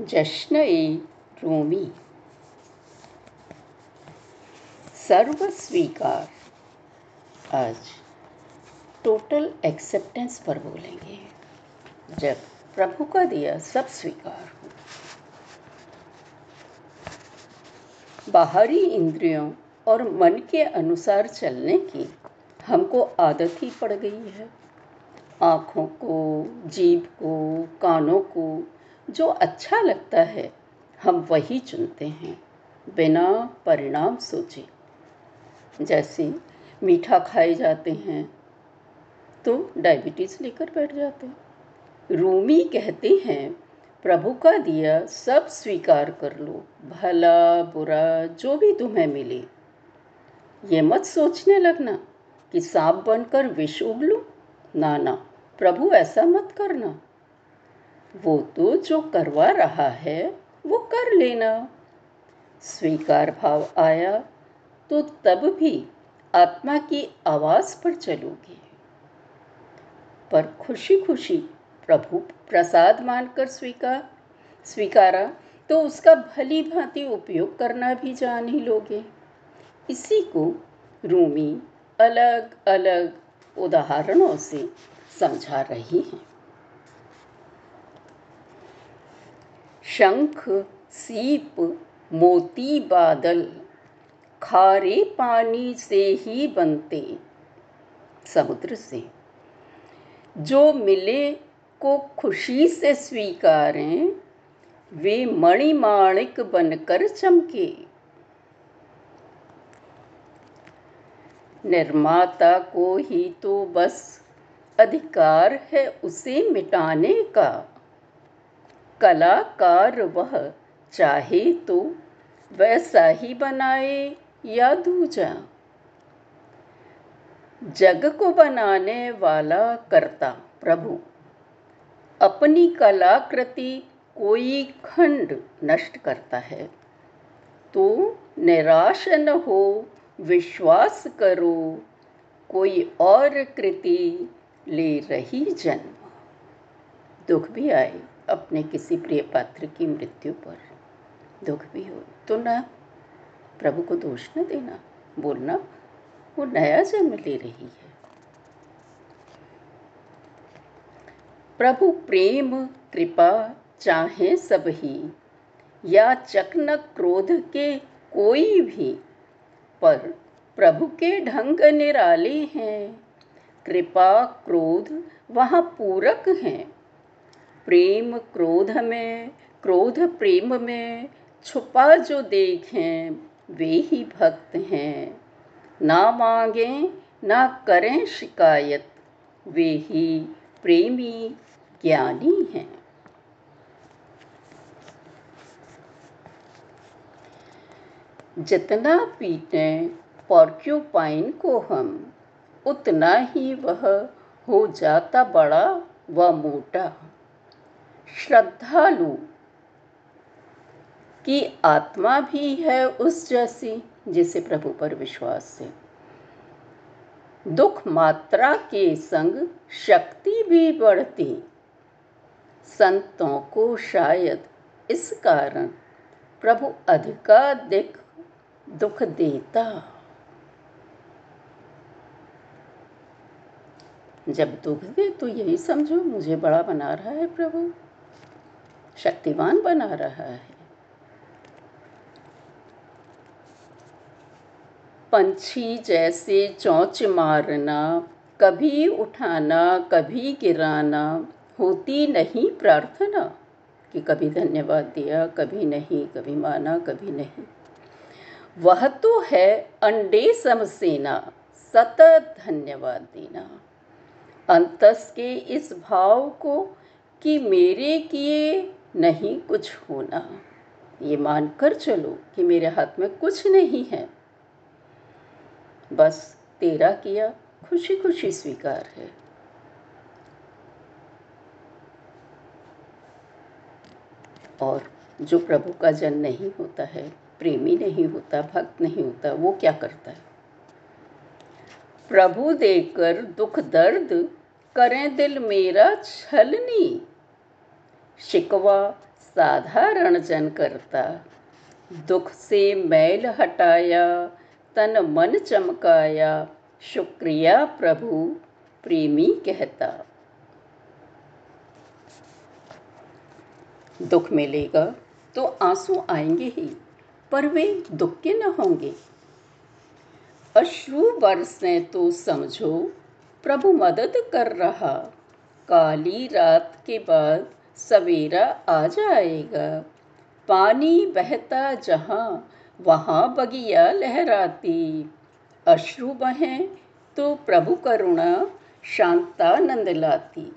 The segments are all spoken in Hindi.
जश्न ए रूमी। सर्व स्वीकार आज टोटल एक्सेप्टेंस पर बोलेंगे। जब प्रभु का दिया सब स्वीकार हो। बाहरी इंद्रियों और मन के अनुसार चलने की हमको आदत ही पड़ गई है। आँखों को, जीभ को, कानों को जो अच्छा लगता है, हम वही चुनते हैं, बिना परिणाम सोचे। जैसे मीठा खाए जाते हैं तो डायबिटीज़ लेकर बैठ जाते हैं। रूमी कहते हैं, प्रभु का दिया सब स्वीकार कर लो, भला, बुरा, जो भी तुम्हें मिले। ये मत सोचने लगना कि सांप बनकर विष उगलूं ना ना, प्रभु ऐसा मत करना। वो तो जो करवा रहा है, वो कर लेना। स्वीकार भाव आया तो तब भी आत्मा की आवाज़ पर चलोगे। पर खुशी खुशी प्रभु प्रसाद मानकर स्वीकार, स्वीकारा तो उसका भली भांति उपयोग करना भी जान ही लोगे। इसी को रूमी अलग अलग उदाहरणों से समझा रही हैं। शंख, सीप, मोती बादल, खारे पानी से ही बनते समुद्र से। जो मिले को खुशी से स्वीकारें, वे मणिमाणिक बनकर चमके। निर्माता को ही तो बस अधिकार है उसे मिटाने का। कलाकार वह चाहे तो वैसा ही बनाए या दूजा। जग को बनाने वाला करता प्रभु। अपनी कलाकृति कोई खंड नष्ट करता है। तो निराश न हो, विश्वास करो, कोई और कृति ले रही जन्म। दुख भी आए। अपने किसी प्रिय पात्र की मृत्यु पर दुख भी हो तो ना प्रभु को दोष न देना, बोलना, वो नया जन्म ले रही है। प्रभु प्रेम, कृपा चाहे सब ही, या चकन क्रोध के कोई भी, पर प्रभु के ढंग निराले हैं। कृपा, क्रोध वहाँ पूरक हैं। प्रेम क्रोध में, क्रोध प्रेम में, छुपा जो देखें वे ही भक्त हैं। ना मांगें, ना करें शिकायत, वे ही प्रेमी ज्ञानी हैं। जितना पीते पॉर्क्यूपाइन को हम, उतना ही वह हो जाता बड़ा व मोटा। श्रद्धालु की आत्मा भी है उस जैसी जिसे प्रभु पर विश्वास है। दुख मात्रा के संग शक्ति भी बढ़ती। संतों को शायद इस कारण प्रभु अधिकाधिक दुख देता। जब दुख दे तो यही समझो, मुझे बड़ा बना रहा है प्रभु। शक्तिवान बना रहा है। पंछी जैसे चौंच मारना, कभी उठाना, कभी गिराना, होती नहीं प्रार्थना कि कभी धन्यवाद दिया, कभी नहीं, कभी माना, कभी नहीं। वह तो है अंडे समसेना, सतत धन्यवाद देना। अंतस के इस भाव को कि मेरे किए नहीं कुछ होना। ये मानकर चलो कि मेरे हाथ में कुछ नहीं है। बस तेरा किया खुशी खुशी स्वीकार है। और जो प्रभु का जन नहीं होता है, प्रेमी नहीं होता, भक्त नहीं होता, वो क्या करता है? प्रभु देकर दुख दर्द करें दिल मेरा छलनी। शिकवा साधारण जन करता। दुख से मैल हटाया, तन मन चमकाया, शुक्रिया प्रभु, प्रेमी कहता। दुख मिलेगा तो आँसू आएँगे ही, पर वे दुख के न होंगे। अश्रु बरसे तो समझो, प्रभु मदद कर रहा। काली रात के बाद सवेरा आ जाएगा। पानी बहता जहाँ, वहाँ बगिया लहराती। अश्रु बहें तो प्रभु करुणा, शांतानंद लाती।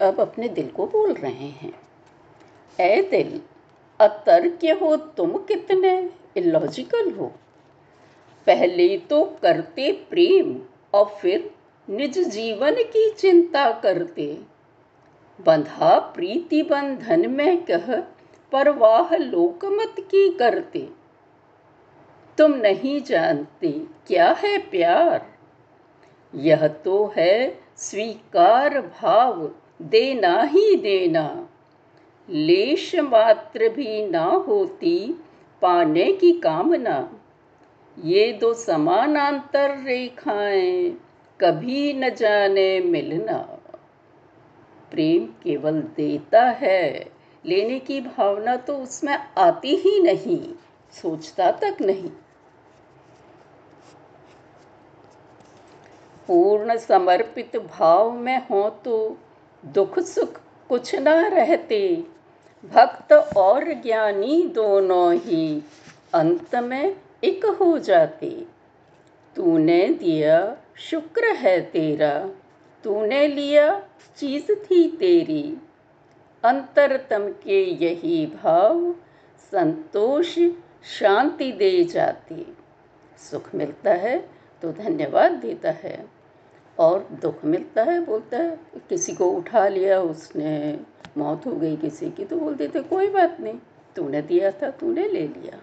अब अपने दिल को बोल रहे हैं। ए दिल, अतर्क्य हो तुम कितने? इलॉजिकल हो। पहले तो करते प्रेम और फिर निज जीवन की चिंता करते। बंधा प्रीति बंधन में कह, परवाह लोकमत की करते। तुम नहीं जानते क्या है प्यार। यह तो है स्वीकार भाव, देना ही देना। लेश मात्र भी ना होती पाने की कामना। ये दो समानांतर रेखाएँ। कभी न जाने मिलना। प्रेम केवल देता है, लेने की भावना तो उसमें आती ही नहीं, सोचता तक नहीं। पूर्ण समर्पित भाव में हो तो दुख सुख कुछ ना रहते, भक्त और ज्ञानी दोनों ही अंत में एक हो जाते। तूने दिया शुक्र है तेरा, तूने लिया चीज़ थी तेरी। अंतरतम के यही भाव संतोष, शांति दे जाती। सुख मिलता है तो धन्यवाद देता है, और दुख मिलता है बोलता है, किसी को उठा लिया उसने, मौत हो गई किसी की तो बोल देते, कोई बात नहीं, तूने दिया था, तूने ले लिया।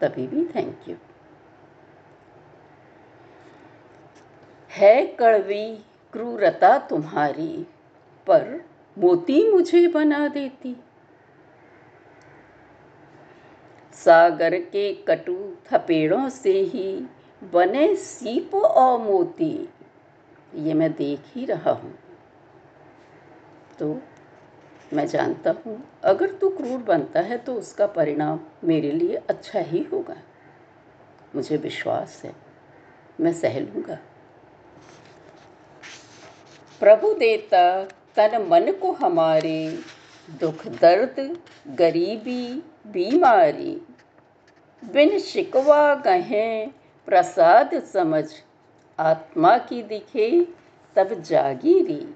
तभी भी थैंक यू है कड़वी क्रूरता तुम्हारी, पर मोती मुझे बना देती। सागर के कटु थपेड़ों से ही बने सीप और मोती, ये मैं देख ही रहा हूँ। तो मैं जानता हूँ, अगर तू क्रूर बनता है तो उसका परिणाम मेरे लिए अच्छा ही होगा। मुझे विश्वास है, मैं सह लूँगा। प्रभु देता, तन मन को हमारे, दुख दर्द, गरीबी, बीमारी। बिन शिकवा गहें प्रसाद समझ, आत्मा की दिखे, तब जागीरी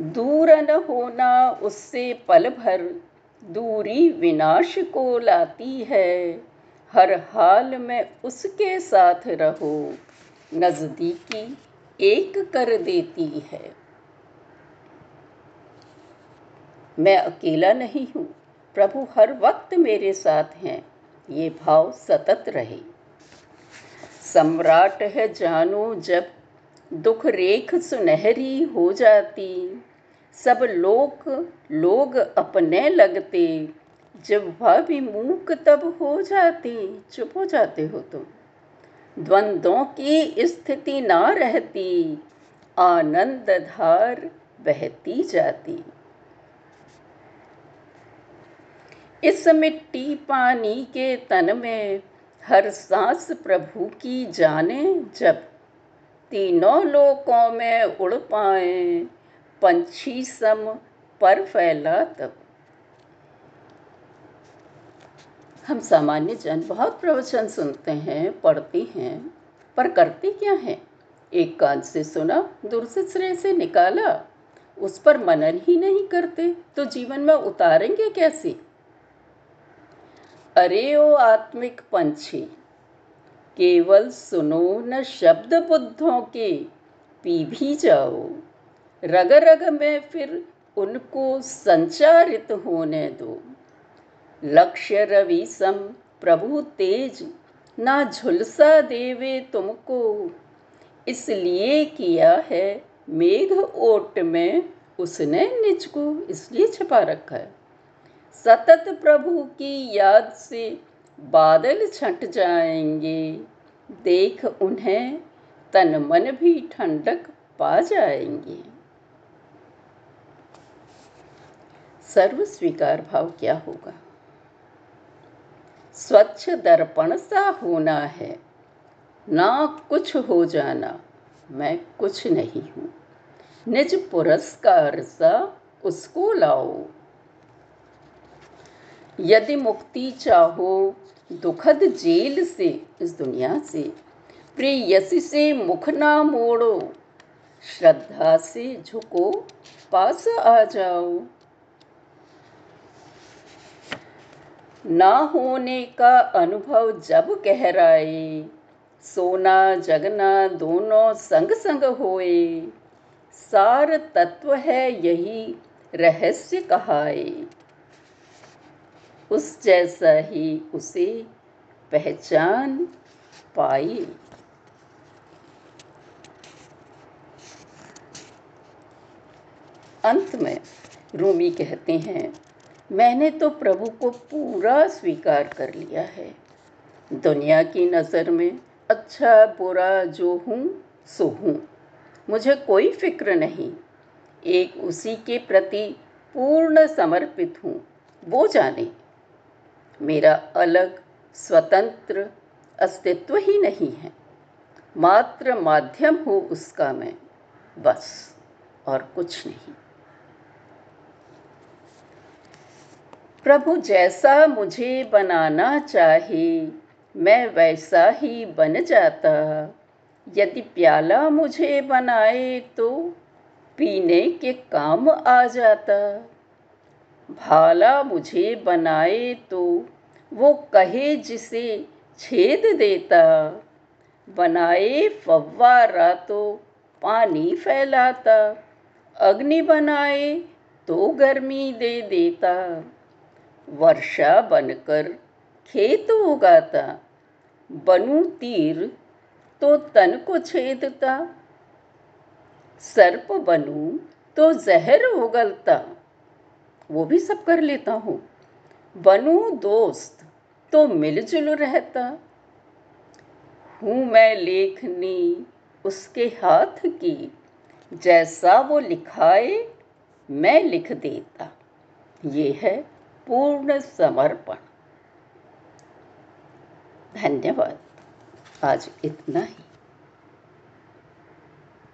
दूर न होना उससे पल भर, दूरी विनाश को लाती है। हर हाल में उसके साथ रहो, नजदीकी एक कर देती है। मैं अकेला नहीं हूँ, प्रभु हर वक्त मेरे साथ हैं, ये भाव सतत रहे। सम्राट है जानो जब दुख रेख सुनहरी हो जाती, सब लोग लोग अपने लगते, जब वह भी मूक तब हो जाती, चुप हो जाते हो तुम। द्वंद्वों की स्थिति ना रहती आनंद धार बहती जाती। इस मिट्टी पानी के तन में हर सांस प्रभु की जाने, जब तीनों लोकों में उड़ पाए, पंछी सम पर फैला तब हम सामान्य जन बहुत प्रवचन सुनते हैं, पढ़ते हैं, पर करते क्या हैं? एक कान से सुना दूसरे से निकाला, उस पर मनन ही नहीं करते तो जीवन में उतारेंगे कैसे? अरे ओ आत्मिक पंछी, केवल सुनो न शब्द बुद्धों के, पी भी जाओ। रग रग में फिर उनको संचारित होने दो। लक्ष्य रवि सम प्रभु तेज, ना झुलसा देवे तुमको। इसलिए किया है मेघ ओट में, उसने निज को इसलिए छिपा रखा है। सतत प्रभु की याद से बादल छट जाएँगे। देख उन्हें, तन मन भी ठंडक पा जाएँगे। सर्व स्वीकार भाव क्या होगा? स्वच्छ दर्पण सा होना है। ना कुछ हो जाना, मैं कुछ नहीं हूँ। निज पुरस्कार सा उसको लाओ। यदि मुक्ति चाहो, दुखद जेल से, इस दुनिया से, प्रियसी से मुख ना मोड़ो, श्रद्धा से झुको, पास आ जाओ। ना होने का अनुभव जब गहराए, सोना जगना दोनों संग संग होए। सार तत्व है यही रहस्य कहाए। उस जैसा ही उसे पहचान पाई अंत में रूमी कहते हैं मैंने तो प्रभु को पूरा स्वीकार कर लिया है। दुनिया की नज़र में अच्छा बुरा जो हूँ, सो हूँ। मुझे कोई फ़िक्र नहीं। एक उसी के प्रति पूर्ण समर्पित हूँ, वो जाने। मेरा अलग, स्वतंत्र अस्तित्व ही नहीं है। मात्र माध्यम हो उसका मैं, बस, और कुछ नहीं। प्रभु जैसा मुझे बनाना चाहे, मैं वैसा ही बन जाता। यदि प्याला मुझे बनाए तो पीने के काम आ जाता। भाला मुझे बनाए तो वो कहे जिसे छेद देता। बनाए फव्वारा तो पानी फैलाता, अग्नि बनाए तो गर्मी दे देता। वर्षा बनकर खेत उगाता। बनू तीर तो तन को छेदता। सर्प बनू तो जहर उगलता। वो भी सब कर लेता हूँ। बनू दोस्त तो मिलजुल रहता। हूँ मैं लेखनी उसके हाथ की। जैसा वो लिखाए, मैं लिख देता। ये है पूर्ण समर्पण। धन्यवाद। आज इतना ही।